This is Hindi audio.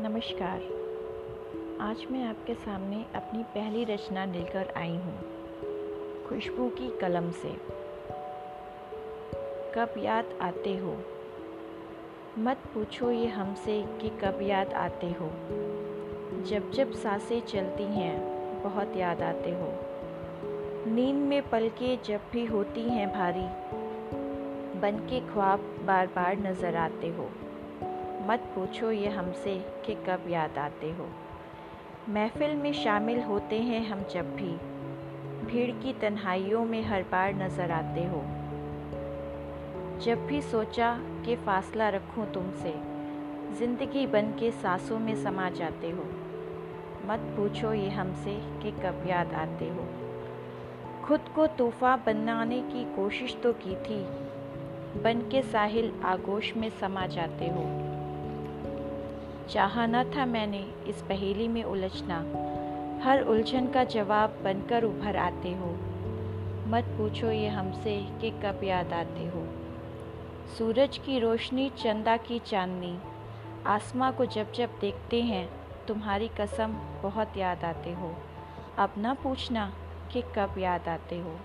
नमस्कार। आज मैं आपके सामने अपनी पहली रचना लेकर आई हूँ, खुशबू की कलम से। कब याद आते हो? मत पूछो ये हमसे कि कब याद आते हो। जब जब साँसें चलती हैं, बहुत याद आते हो। नींद में पलके जब भी होती हैं भारी, बन के ख्वाब बार बार नज़र आते हो। मत पूछो ये हमसे कि कब याद आते हो। महफिल में शामिल होते हैं हम जब भी। भीड़ की तन्हाइयों में हर बार नज़र आते हो। जब भी सोचा कि फ़ासला रखूँ तुमसे, ज़िंदगी बन के सांसों में समा जाते हो। मत पूछो ये हमसे कि कब याद आते हो। खुद को तूफ़ा बनाने की कोशिश तो की थी बन के साहिल आगोश में समा जाते हो। चाहा न था मैंने इस पहेली में उलझना। हर उलझन का जवाब बनकर उभर आते हो। मत पूछो ये हमसे कि कब याद आते हो। सूरज की रोशनी, चंदा की चांदनी। आसमां को जब जब देखते हैं, तुम्हारी कसम बहुत याद आते हो। अब ना पूछना कि कब याद आते हो।